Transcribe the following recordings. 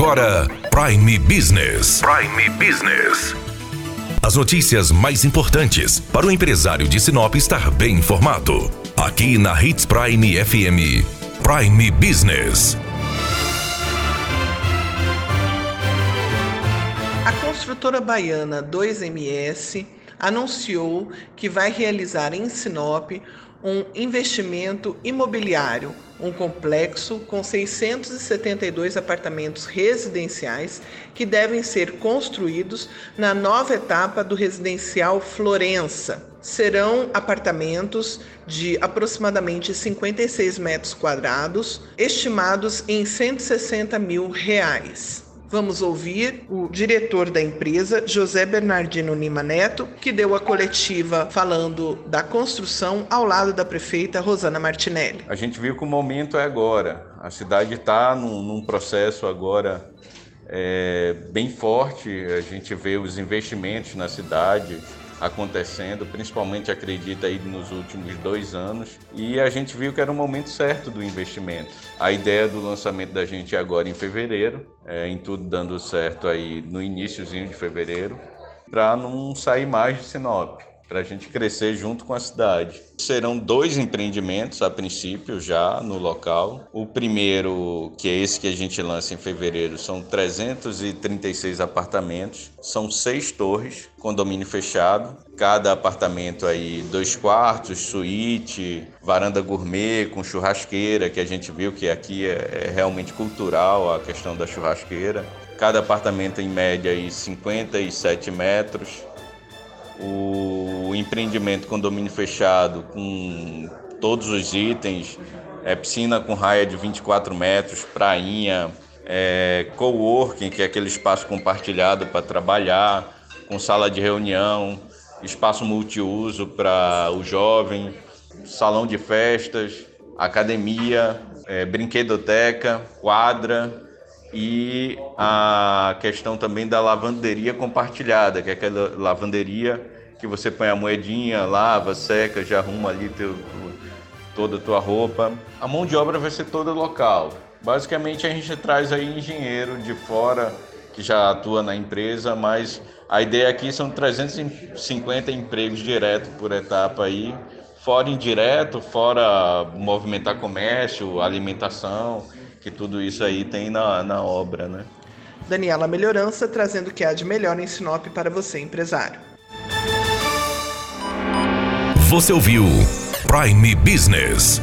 agora Prime Business. Prime Business. As notícias mais importantes para o empresário de Sinop estar bem informado. Aqui na Hits Prime FM. Prime Business. A construtora baiana 2MS anunciou que vai realizar em Sinop um investimento imobiliário, um complexo com 672 apartamentos residenciais que devem ser construídos na nova etapa do residencial Florença. Serão apartamentos de aproximadamente 56 metros quadrados, estimados em 160 mil reais. Vamos ouvir o diretor da empresa, José Bernardino Lima Neto, que deu a coletiva falando da construção ao lado da prefeita Rosana Martinelli. A gente viu que o momento é agora. A cidade está num, num, processo agora é, bem forte. A gente vê os investimentos na cidade, acontecendo, principalmente acredita aí nos últimos dois anos, e a gente viu que era o momento certo do investimento. A ideia do lançamento da gente é agora em fevereiro, é, em tudo dando certo aí no iníciozinho de fevereiro, para não sair mais de Sinop para a gente crescer junto com a cidade. Serão dois empreendimentos a princípio já no local. O primeiro, que é esse que a gente lança em fevereiro, são 336 apartamentos, são seis torres, condomínio fechado. Cada apartamento aí dois quartos, suíte, varanda gourmet com churrasqueira, que a gente viu que aqui é, é realmente cultural a questão da churrasqueira. Cada apartamento em média aí 57 metros o empreendimento condomínio fechado com todos os itens, é, piscina com raia de 24 metros, prainha, é, coworking, que é aquele espaço compartilhado para trabalhar, com sala de reunião, espaço multiuso para o jovem, salão de festas, academia, é, brinquedoteca, quadra e a questão também da lavanderia compartilhada, que é aquela lavanderia que você põe a moedinha, lava, seca, já arruma ali teu, toda a tua roupa. A mão de obra vai ser toda local. Basicamente a gente traz aí engenheiro de fora que já atua na empresa, mas a ideia aqui são 350 empregos direto por etapa aí, fora indireto, fora movimentar comércio, alimentação que tudo isso aí tem na, na obra, né? Daniela Melhorança trazendo o que há de melhor em Sinop para você, empresário. Você ouviu Prime Business.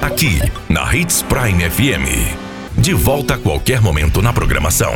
Aqui, na Hits Prime FM. De volta a qualquer momento na programação.